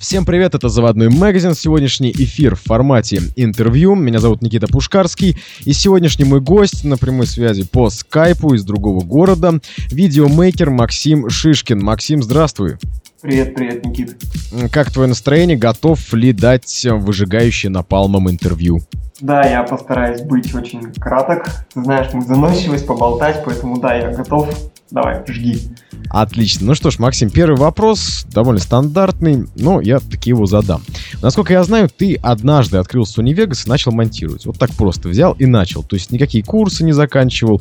Всем привет, это Заводной магазин. Сегодняшний эфир в формате интервью. Меня зовут Никита Пушкарский. И сегодняшний мой гость на прямой связи по скайпу из другого города. Видеомейкер Максим Шишкин. Максим, здравствуй. Привет, привет, Никит. Как твое настроение? Готов ли дать выжигающее напалмом интервью? Да, я постараюсь быть очень краток. Ты знаешь, мы заносчивость поболтать, поэтому да, я готов. Давай, жги. Отлично. Ну что ж, Максим, первый вопрос довольно стандартный, но я таки его задам. Насколько я знаю, ты однажды открыл Sony Vegas и начал монтировать. Вот так просто взял и начал. То есть никакие курсы не заканчивал,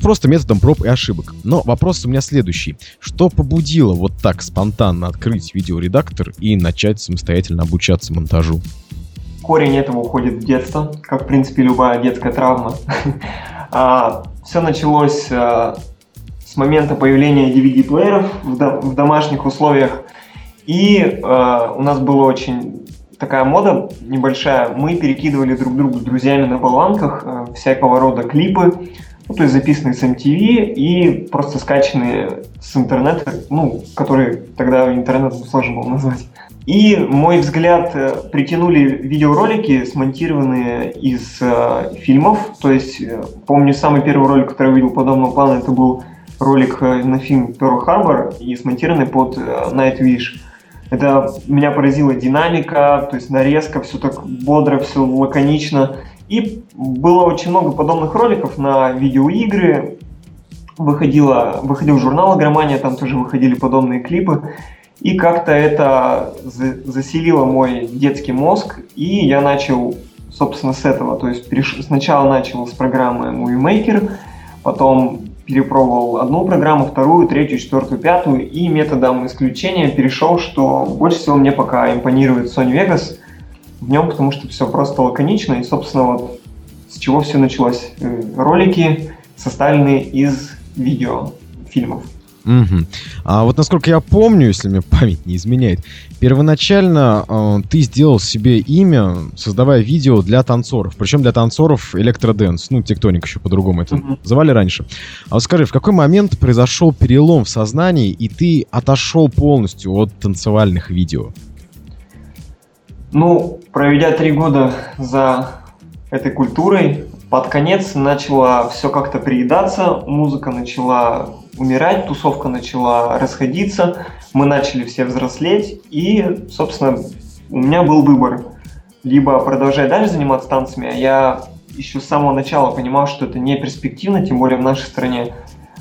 просто методом проб и ошибок. Но вопрос у меня следующий. Что побудило вот так спонтанно открыть видеоредактор и начать самостоятельно обучаться монтажу? Корень этого уходит в детство, как, в принципе, любая детская травма. А, Все началось а, с момента появления DVD-плееров в, до, в домашних условиях. И э, у нас была очень такая мода небольшая. Мы перекидывали друг другу с друзьями на болванках э, всякого рода клипы, ну, то есть записанные с MTV и просто скачанные с интернета, ну, которые тогда интернет сложно было назвать. И мой взгляд э, притянули видеоролики, смонтированные из э, фильмов. То есть, э, помню, самый первый ролик, который я видел подобного плана, это был ролик э, на фильм Pearl Harbor и смонтированный под э, Nightwish. Это меня поразила динамика, то есть нарезка, все так бодро, все лаконично. И было очень много подобных роликов на видеоигры. Выходила, выходил журнал «Агромания», там тоже выходили подобные клипы. И как-то это заселило мой детский мозг, и я начал, собственно, с этого. То есть сначала начал с программы Movie Maker, потом перепробовал одну программу, вторую, третью, четвертую, пятую, и методом исключения перешел, что больше всего мне пока импонирует Sony Vegas в нем, потому что все просто лаконично, и, собственно, вот с чего все началось. Э, ролики, составленные из видео, фильмов. Угу. А вот насколько я помню, если мне память не изменяет, первоначально э, ты сделал себе имя, создавая видео для танцоров. Причем для танцоров электроденс. Ну, тектоник еще по-другому это угу. называли раньше. А вот скажи, в какой момент произошел перелом в сознании, и ты отошел полностью от танцевальных видео? Ну, проведя три года за этой культурой, под конец начало все как-то приедаться, музыка начала умирать, тусовка начала расходиться, мы начали все взрослеть, и, собственно, у меня был выбор. Либо продолжать дальше заниматься танцами, а я еще с самого начала понимал, что это не перспективно, тем более в нашей стране.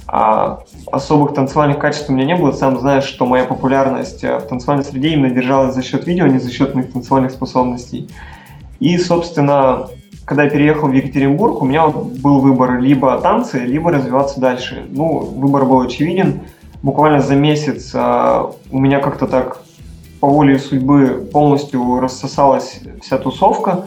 А особых танцевальных качеств у меня не было. Сам знаешь, что моя популярность в танцевальной среде именно держалась за счет видео, а не за счет моих танцевальных способностей. И, собственно, когда я переехал в Екатеринбург, у меня был выбор либо танцы, либо развиваться дальше. Ну, выбор был очевиден. Буквально за месяц э, у меня как-то так по воле судьбы полностью рассосалась вся тусовка,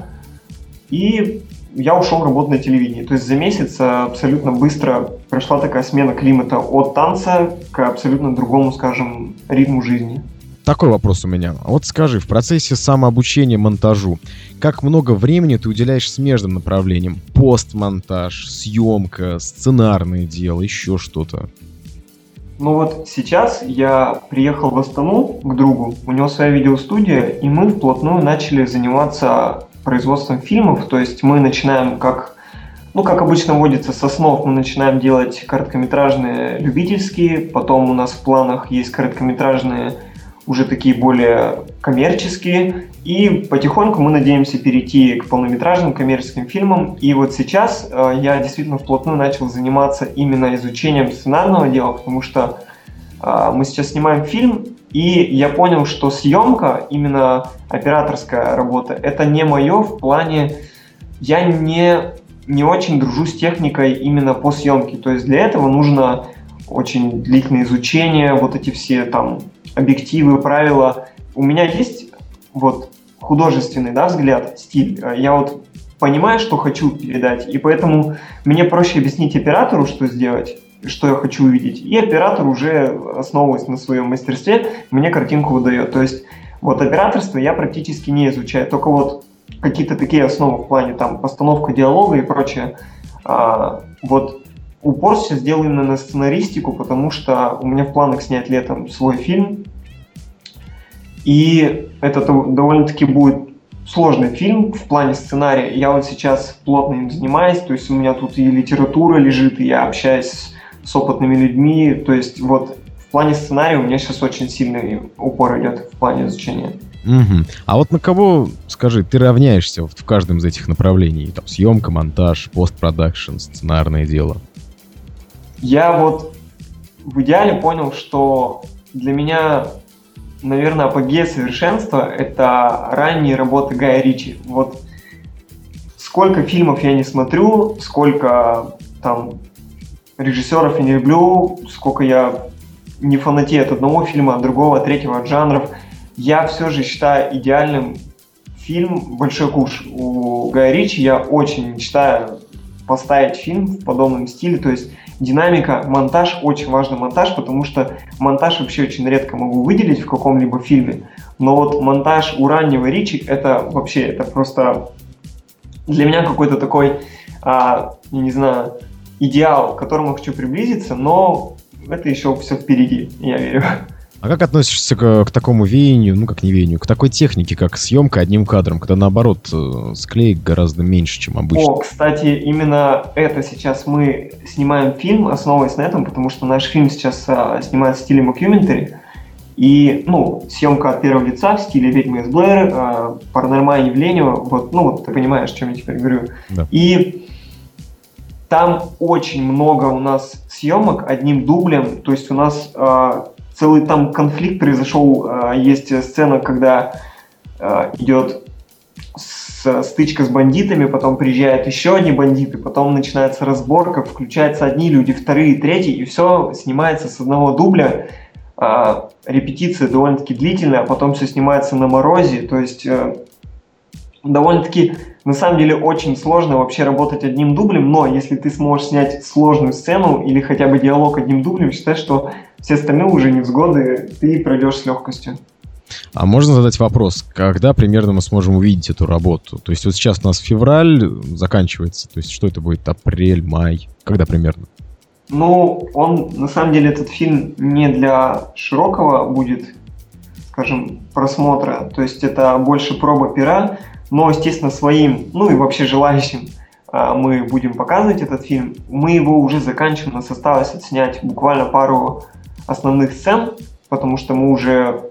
и я ушел работать на телевидении. То есть за месяц абсолютно быстро прошла такая смена климата от танца к абсолютно другому, скажем, ритму жизни. Такой вопрос у меня. Вот скажи, в процессе самообучения монтажу, как много времени ты уделяешь смежным направлениям? Постмонтаж, съемка, сценарное дело, еще что-то? Ну вот сейчас я приехал в Астану к другу, у него своя видеостудия, и мы вплотную начали заниматься производством фильмов, то есть мы начинаем как ну, как обычно водится с основ, мы начинаем делать короткометражные любительские, потом у нас в планах есть короткометражные уже такие более коммерческие. И потихоньку мы надеемся перейти к полнометражным коммерческим фильмам. И вот сейчас э, я действительно вплотную начал заниматься именно изучением сценарного дела, потому что э, мы сейчас снимаем фильм, и я понял, что съемка, именно операторская работа, это не мое в плане... Я не, не очень дружу с техникой именно по съемке. То есть для этого нужно очень длительное изучение, вот эти все там объективы, правила. У меня есть вот художественный да, взгляд, стиль. Я вот понимаю, что хочу передать, и поэтому мне проще объяснить оператору, что сделать, что я хочу увидеть, и оператор уже, основываясь на своем мастерстве, мне картинку выдает. То есть вот операторство я практически не изучаю, только вот какие-то такие основы в плане там постановка диалога и прочее. А, вот упор сейчас сделаю именно на сценаристику, потому что у меня в планах снять летом свой фильм. И это довольно-таки будет сложный фильм в плане сценария. Я вот сейчас плотно им занимаюсь, то есть у меня тут и литература лежит, и я общаюсь с, с опытными людьми. То есть вот в плане сценария у меня сейчас очень сильный упор идет в плане изучения. Угу. А вот на кого, скажи, ты равняешься вот в каждом из этих направлений? Там съемка, монтаж, постпродакшн, сценарное дело. Я вот в идеале понял, что для меня наверное, апогея совершенства — это ранние работы Гая Ричи. Вот сколько фильмов я не смотрю, сколько там режиссеров я не люблю, сколько я не фанатею от одного фильма, от другого, от третьего, от жанров, я все же считаю идеальным фильм «Большой куш». У Гая Ричи я очень мечтаю поставить фильм в подобном стиле, то есть Динамика, монтаж, очень важный монтаж, потому что монтаж вообще очень редко могу выделить в каком-либо фильме. Но вот монтаж у раннего Ричи это вообще, это просто для меня какой-то такой, а, не знаю, идеал, к которому хочу приблизиться, но это еще все впереди, я верю. А как относишься к, к такому веянию, ну как не веянию, к такой технике, как съемка одним кадром, когда наоборот э, склеек гораздо меньше, чем обычно? О, кстати, именно это сейчас мы снимаем фильм, основываясь на этом, потому что наш фильм сейчас а, снимает в стиле мокьюментари. И, ну, съемка от первого лица в стиле «Ведьмы из Блэр», а, паранормальное явление, вот, ну, вот ты понимаешь, о чем я теперь говорю. Да. И там очень много у нас съемок одним дублем, то есть у нас а, целый там конфликт произошел. А, есть сцена, когда а, идет стычка с бандитами, потом приезжают еще одни бандиты, потом начинается разборка, включаются одни люди, вторые, третьи, и все снимается с одного дубля. А, репетиция довольно-таки длительная, а потом все снимается на морозе, то есть э, довольно-таки на самом деле очень сложно вообще работать одним дублем, но если ты сможешь снять сложную сцену или хотя бы диалог одним дублем, считай, что все остальные уже невзгоды ты пройдешь с легкостью. А можно задать вопрос, когда примерно мы сможем увидеть эту работу? То есть вот сейчас у нас февраль заканчивается, то есть что это будет, апрель, май? Когда примерно? Ну, он, на самом деле, этот фильм не для широкого будет, скажем, просмотра, то есть это больше проба пера, но, естественно, своим, ну и вообще желающим а, мы будем показывать этот фильм. Мы его уже заканчиваем, у нас осталось отснять буквально пару основных сцен, потому что мы уже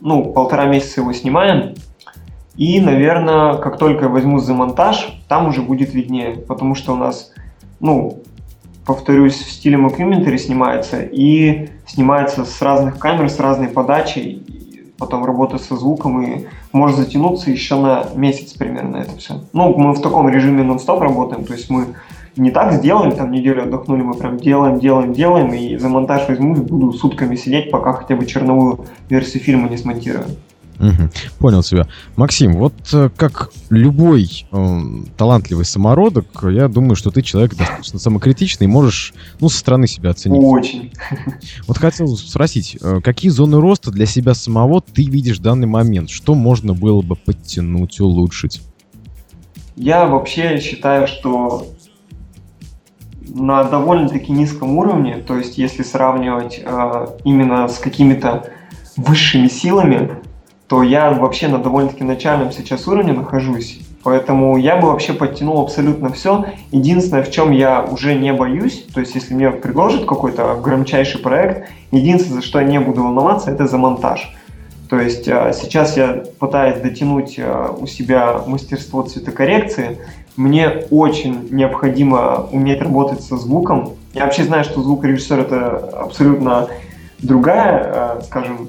ну, полтора месяца его снимаем. И, наверное, как только я возьму за монтаж, там уже будет виднее, потому что у нас, ну, повторюсь, в стиле мокьюментари снимается и снимается с разных камер, с разной подачей потом работа со звуком, и может затянуться еще на месяц примерно это все. Ну, мы в таком режиме нон-стоп работаем, то есть мы не так сделали, там неделю отдохнули, мы прям делаем, делаем, делаем, и за монтаж возьму и буду сутками сидеть, пока хотя бы черновую версию фильма не смонтирую. Угу, понял тебя. Максим, вот э, как любой э, талантливый самородок, я думаю, что ты человек достаточно самокритичный и можешь, ну, со стороны себя оценить. Очень. Вот хотел спросить, э, какие зоны роста для себя самого ты видишь в данный момент? Что можно было бы подтянуть, улучшить? Я вообще считаю, что на довольно-таки низком уровне, то есть если сравнивать э, именно с какими-то высшими силами, то я вообще на довольно-таки начальном сейчас уровне нахожусь. Поэтому я бы вообще подтянул абсолютно все. Единственное, в чем я уже не боюсь, то есть если мне предложат какой-то громчайший проект, единственное, за что я не буду волноваться, это за монтаж. То есть а, сейчас я пытаюсь дотянуть а, у себя мастерство цветокоррекции. Мне очень необходимо уметь работать со звуком. Я вообще знаю, что звукорежиссер это абсолютно другая, а, скажем,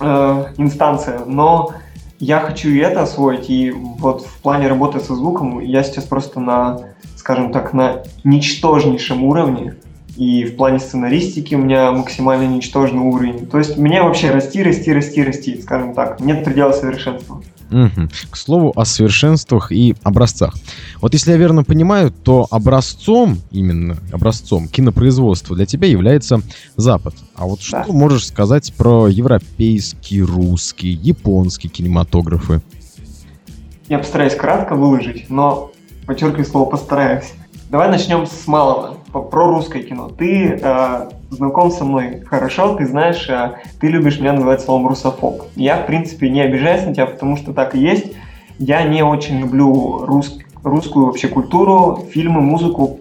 э, инстанция, но я хочу и это освоить, и вот в плане работы со звуком я сейчас просто на, скажем так, на ничтожнейшем уровне, и в плане сценаристики у меня максимально ничтожный уровень. То есть мне вообще расти, расти, расти, расти, скажем так. Нет предела совершенства. Угу. К слову о совершенствах и образцах. Вот если я верно понимаю, то образцом, именно образцом кинопроизводства для тебя является Запад. А вот да. что можешь сказать про европейский, русский, японский кинематографы? Я постараюсь кратко выложить, но подчеркиваю слово «постараюсь». Давай начнем с малого. Про русское кино. Ты э, знаком со мной хорошо, ты знаешь, э, ты любишь меня называть словом русофоб. Я, в принципе, не обижаюсь на тебя, потому что так и есть. Я не очень люблю рус, русскую вообще культуру, фильмы, музыку.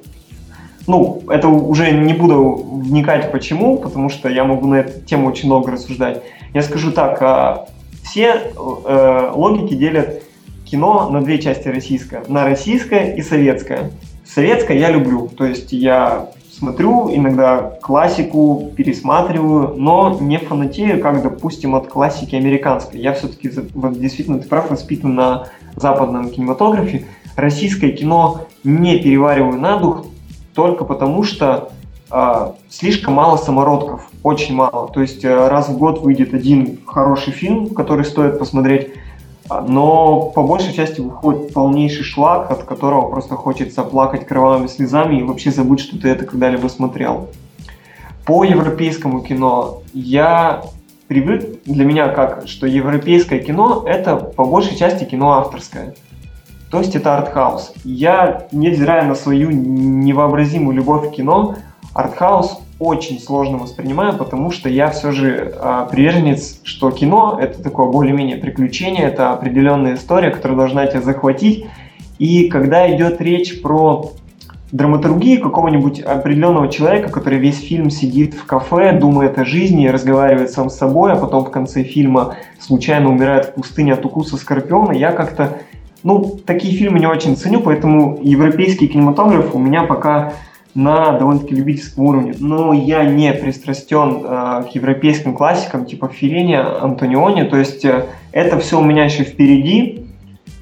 Ну, это уже не буду вникать почему, потому что я могу на эту тему очень много рассуждать. Я скажу так, э, все э, логики делят кино на две части российское. На российское и советское. Советское я люблю, то есть я смотрю иногда классику, пересматриваю, но не фанатею, как, допустим, от классики американской. Я все-таки, вот, действительно, ты прав, воспитан на западном кинематографе. Российское кино не перевариваю на дух только потому, что э, слишком мало самородков, очень мало. То есть э, раз в год выйдет один хороший фильм, который стоит посмотреть, но по большей части выходит полнейший шлак, от которого просто хочется плакать кровавыми слезами и вообще забыть, что ты это когда-либо смотрел. По европейскому кино я привык, для меня как, что европейское кино это по большей части кино авторское. То есть это артхаус. Я, невзирая на свою невообразимую любовь к кино, артхаус очень сложно воспринимаю, потому что я все же э, приверженец, что кино это такое более-менее приключение, это определенная история, которая должна тебя захватить. И когда идет речь про драматургию какого-нибудь определенного человека, который весь фильм сидит в кафе, думает о жизни, разговаривает сам с собой, а потом в конце фильма случайно умирает в пустыне от укуса скорпиона, я как-то, ну, такие фильмы не очень ценю, поэтому европейский кинематограф у меня пока на довольно-таки любительском уровне. Но я не пристрастен э, к европейским классикам типа Филини, Антониони, то есть э, это все у меня еще впереди,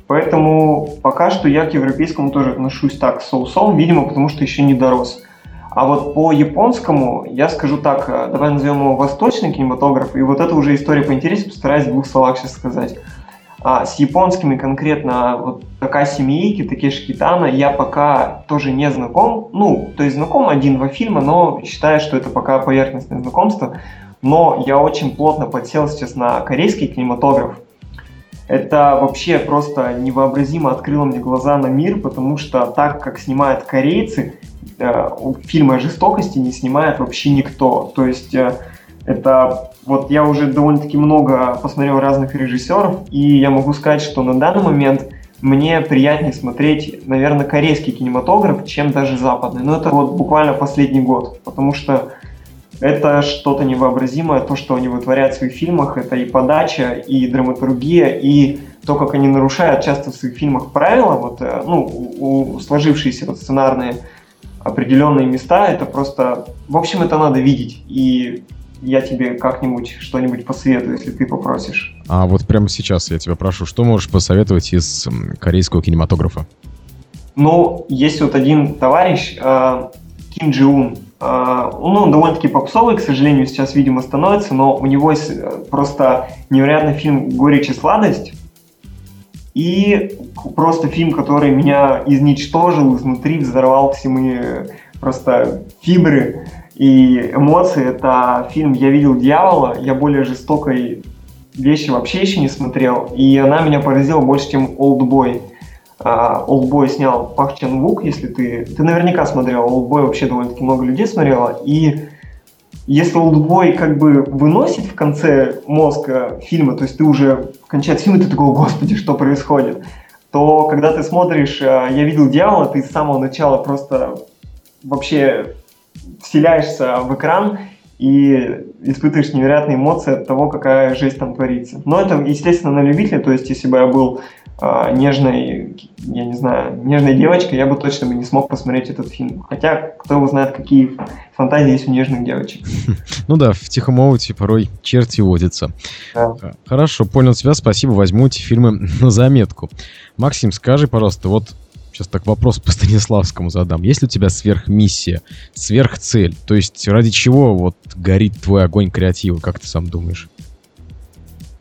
поэтому пока что я к европейскому тоже отношусь так соусом, видимо, потому что еще не дорос. А вот по японскому я скажу так, э, давай назовем его восточный кинематограф, и вот это уже история поинтереснее, постараюсь в двух словах сейчас сказать. А с японскими конкретно вот Такаси Миики, Такеши Китана я пока тоже не знаком. Ну, то есть знаком один-два фильма, но считаю, что это пока поверхностное знакомство. Но я очень плотно подсел сейчас на корейский кинематограф. Это вообще просто невообразимо открыло мне глаза на мир, потому что так, как снимают корейцы, э, фильмы о жестокости не снимает вообще никто. То есть э, это вот я уже довольно-таки много посмотрел разных режиссеров, и я могу сказать, что на данный момент мне приятнее смотреть, наверное, корейский кинематограф, чем даже западный. Но это вот буквально последний год, потому что это что-то невообразимое, то, что они вытворяют в своих фильмах, это и подача, и драматургия, и то, как они нарушают часто в своих фильмах правила, вот, э, ну, у, сложившиеся вот сценарные определенные места, это просто, в общем, это надо видеть. И я тебе как-нибудь что-нибудь посоветую, если ты попросишь. А вот прямо сейчас я тебя прошу, что можешь посоветовать из корейского кинематографа? Ну, есть вот один товарищ, э, Ким Джи Ун. Э, ну, он довольно-таки попсовый, к сожалению, сейчас, видимо, становится, но у него есть э, просто невероятный фильм «Горечь и сладость». И просто фильм, который меня изничтожил, изнутри взорвал все мои просто фибры и эмоции. Это фильм «Я видел дьявола». Я более жестокой вещи вообще еще не смотрел. И она меня поразила больше, чем «Олдбой». «Олдбой» снял Пах Чан Вук, если ты... Ты наверняка смотрел. «Олдбой» вообще довольно-таки много людей смотрело. И если «Олдбой» как бы выносит в конце мозга фильма, то есть ты уже кончает фильм, и ты такой, господи, что происходит, то когда ты смотришь «Я видел дьявола», ты с самого начала просто вообще вселяешься в экран и испытываешь невероятные эмоции от того, какая жизнь там творится. Но это, естественно, на любителя, то есть если бы я был э, нежной, я не знаю, нежной девочкой, я бы точно бы не смог посмотреть этот фильм. Хотя, кто его знает, какие фантазии есть у нежных девочек. Ну да, в тихом омуте порой черти водятся. Да. Хорошо, понял тебя, спасибо, возьму эти фильмы на заметку. Максим, скажи, пожалуйста, вот сейчас так вопрос по Станиславскому задам. Есть ли у тебя сверхмиссия, сверхцель? То есть ради чего вот горит твой огонь креатива, как ты сам думаешь?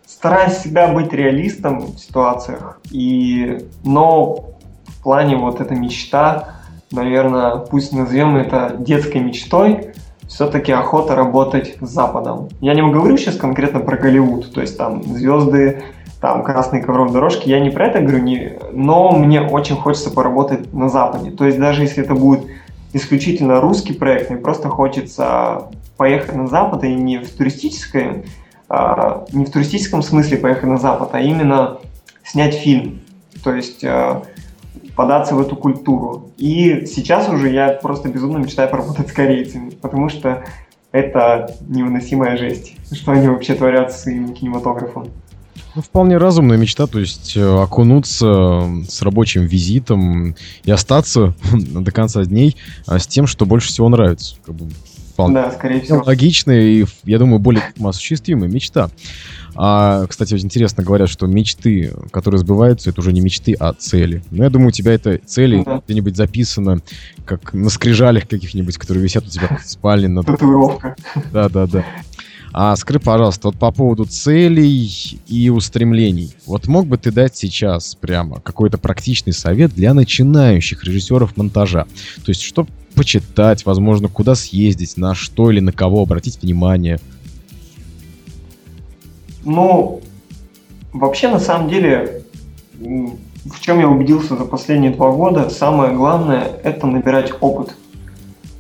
Стараюсь всегда быть реалистом в ситуациях, и, но в плане вот эта мечта, наверное, пусть назовем это детской мечтой, все-таки охота работать с Западом. Я не говорю сейчас конкретно про Голливуд, то есть там звезды там красные ковровые дорожки. Я не про это говорю, не... но мне очень хочется поработать на Западе. То есть даже если это будет исключительно русский проект, мне просто хочется поехать на Запад и не в туристическое, а, не в туристическом смысле поехать на Запад, а именно снять фильм. То есть а, податься в эту культуру. И сейчас уже я просто безумно мечтаю поработать с корейцами, потому что это невыносимая жесть, что они вообще творят с своим кинематографом. Ну, вполне разумная мечта, то есть э, окунуться с рабочим визитом и остаться до конца дней а, с тем, что больше всего нравится. Как бы, вполне да, скорее всего. Логичная и, я думаю, более осуществимая мечта. А, кстати, очень интересно говорят, что мечты, которые сбываются, это уже не мечты, а цели. Но я думаю, у тебя это цели ну, где-нибудь записано, как на скрижалях каких-нибудь, которые висят у тебя в спальне. Над... Татуировка. Да, да, да. А скажи, пожалуйста, вот по поводу целей и устремлений. Вот мог бы ты дать сейчас прямо какой-то практичный совет для начинающих режиссеров монтажа? То есть, что почитать, возможно, куда съездить, на что или на кого обратить внимание – ну, вообще, на самом деле, в чем я убедился за последние два года, самое главное – это набирать опыт.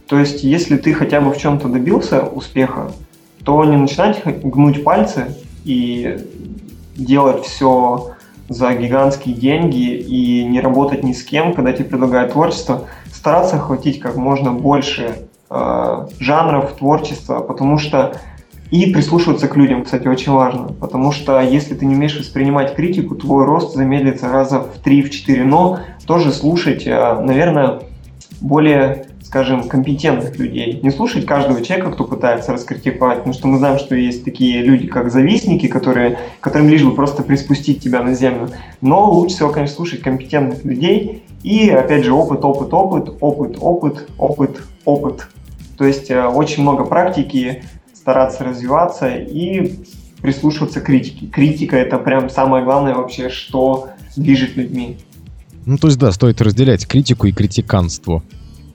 То есть, если ты хотя бы в чем-то добился успеха, то не начинать гнуть пальцы и делать все за гигантские деньги и не работать ни с кем, когда тебе предлагают творчество, стараться охватить как можно больше э, жанров творчества, потому что и прислушиваться к людям, кстати, очень важно, потому что если ты не умеешь воспринимать критику, твой рост замедлится раза в 3-4, но тоже слушать, э, наверное, более, скажем, компетентных людей. Не слушать каждого человека, кто пытается раскритиковать, потому что мы знаем, что есть такие люди, как завистники, которые, которым лишь бы просто приспустить тебя на землю. Но лучше всего, конечно, слушать компетентных людей и, опять же, опыт, опыт, опыт, опыт, опыт, опыт, опыт. То есть э, очень много практики, стараться развиваться и прислушиваться к критике. Критика это прям самое главное вообще, что движет людьми. Ну, то есть, да, стоит разделять критику и критиканство.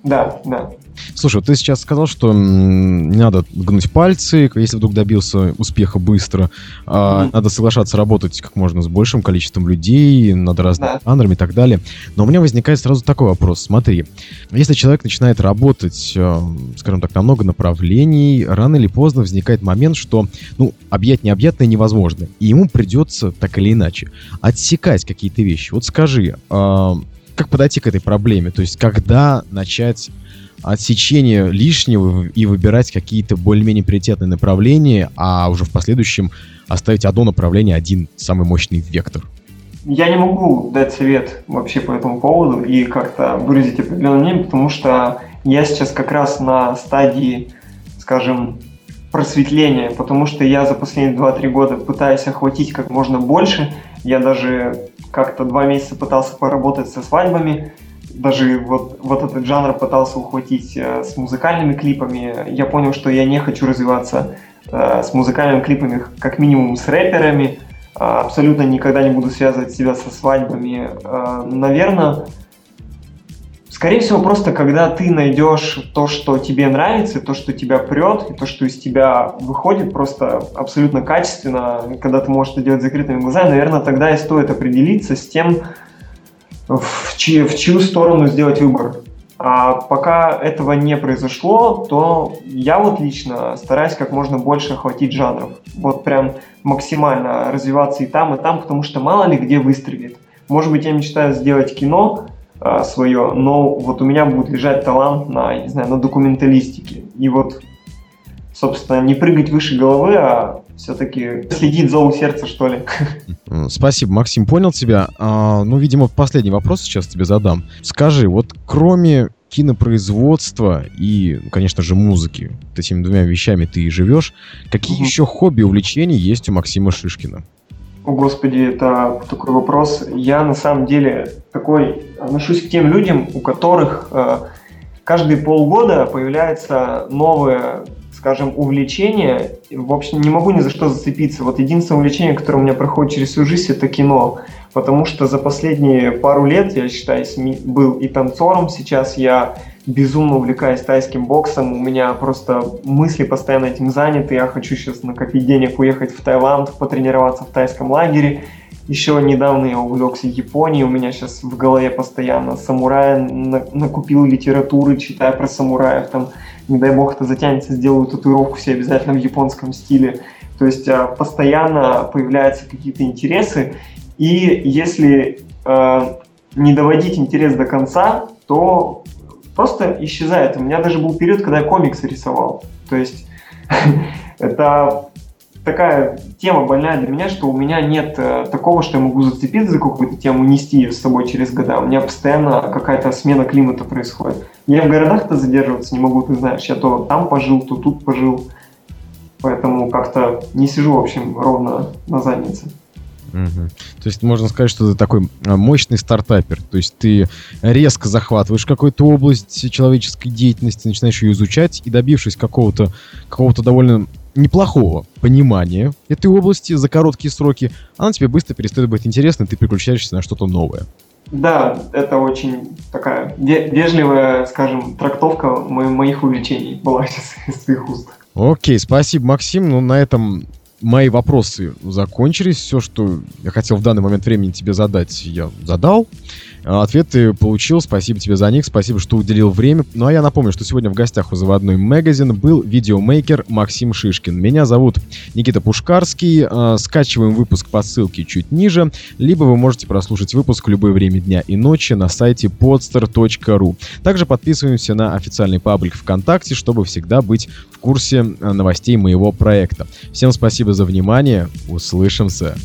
Да, да. Слушай, ты сейчас сказал, что не надо гнуть пальцы, если вдруг добился успеха быстро. Mm-hmm. Надо соглашаться работать как можно с большим количеством людей, над разными да. жанрами и так далее. Но у меня возникает сразу такой вопрос. Смотри, если человек начинает работать, э, скажем так, на много направлений, рано или поздно возникает момент, что, ну, объять необъятное невозможно. И ему придется, так или иначе, отсекать какие-то вещи. Вот скажи, а, как подойти к этой проблеме? То есть, когда начать отсечение лишнего и выбирать какие-то более-менее приоритетные направления, а уже в последующем оставить одно направление, один самый мощный вектор? Я не могу дать совет вообще по этому поводу и как-то выразить определенное мнение, потому что я сейчас как раз на стадии, скажем, просветления, потому что я за последние 2-3 года пытаюсь охватить как можно больше. Я даже как-то два месяца пытался поработать со свадьбами, даже вот, вот этот жанр пытался ухватить э, с музыкальными клипами. Я понял, что я не хочу развиваться э, с музыкальными клипами, как минимум с рэперами. Э, абсолютно никогда не буду связывать себя со свадьбами. Э, наверное, скорее всего, просто когда ты найдешь то, что тебе нравится, то, что тебя прет, и то, что из тебя выходит просто абсолютно качественно, когда ты можешь это делать закрытыми глазами, наверное, тогда и стоит определиться с тем, в, чью, в чью сторону сделать выбор. А пока этого не произошло, то я вот лично стараюсь как можно больше охватить жанров. Вот прям максимально развиваться и там, и там, потому что мало ли где выстрелит. Может быть, я мечтаю сделать кино свое, но вот у меня будет лежать талант на, не знаю, на документалистике. И вот, собственно, не прыгать выше головы, а все-таки следить зову сердца, что ли. Спасибо, Максим, понял тебя. А, ну, видимо, последний вопрос сейчас тебе задам. Скажи, вот кроме кинопроизводства и, конечно же, музыки, вот этими двумя вещами ты и живешь, какие mm еще хобби, увлечения есть у Максима Шишкина? О, Господи, это такой вопрос. Я на самом деле такой отношусь к тем людям, у которых э, каждые полгода появляется новое скажем, увлечение, в общем, не могу ни за что зацепиться. Вот единственное увлечение, которое у меня проходит через всю жизнь, это кино. Потому что за последние пару лет, я считаю, был и танцором, сейчас я безумно увлекаюсь тайским боксом, у меня просто мысли постоянно этим заняты, я хочу сейчас накопить денег, уехать в Таиланд, потренироваться в тайском лагере. Еще недавно я увлекся Японией, у меня сейчас в голове постоянно самурая, накупил литературы, читая про самураев, там, не дай бог это затянется, сделаю татуировку себе обязательно в японском стиле. То есть а, постоянно появляются какие-то интересы, и если э, не доводить интерес до конца, то просто исчезает. У меня даже был период, когда я комиксы рисовал. То есть это такая тема больная для меня, что у меня нет э, такого, что я могу зацепиться за какую-то тему, нести ее с собой через года. У меня постоянно какая-то смена климата происходит. Я в городах-то задерживаться не могу, ты знаешь. Я то там пожил, то тут пожил. Поэтому как-то не сижу, в общем, ровно на заднице. Угу. То есть можно сказать, что ты такой а, мощный стартапер. То есть ты резко захватываешь какую-то область человеческой деятельности, начинаешь ее изучать и добившись какого-то какого довольно неплохого понимания этой области за короткие сроки, она тебе быстро перестает быть интересной, ты переключаешься на что-то новое. Да, это очень такая вежливая, скажем, трактовка моих увлечений была сейчас из твоих уст. Окей, спасибо, Максим. Ну, на этом мои вопросы закончились. Все, что я хотел в данный момент времени тебе задать, я задал. Ответ ты получил, спасибо тебе за них, спасибо, что уделил время. Ну а я напомню, что сегодня в гостях у заводной магазин был видеомейкер Максим Шишкин. Меня зовут Никита Пушкарский. А, скачиваем выпуск по ссылке чуть ниже, либо вы можете прослушать выпуск в любое время дня и ночи на сайте podster.ru. Также подписываемся на официальный паблик ВКонтакте, чтобы всегда быть в курсе а, новостей моего проекта. Всем спасибо за внимание, услышимся.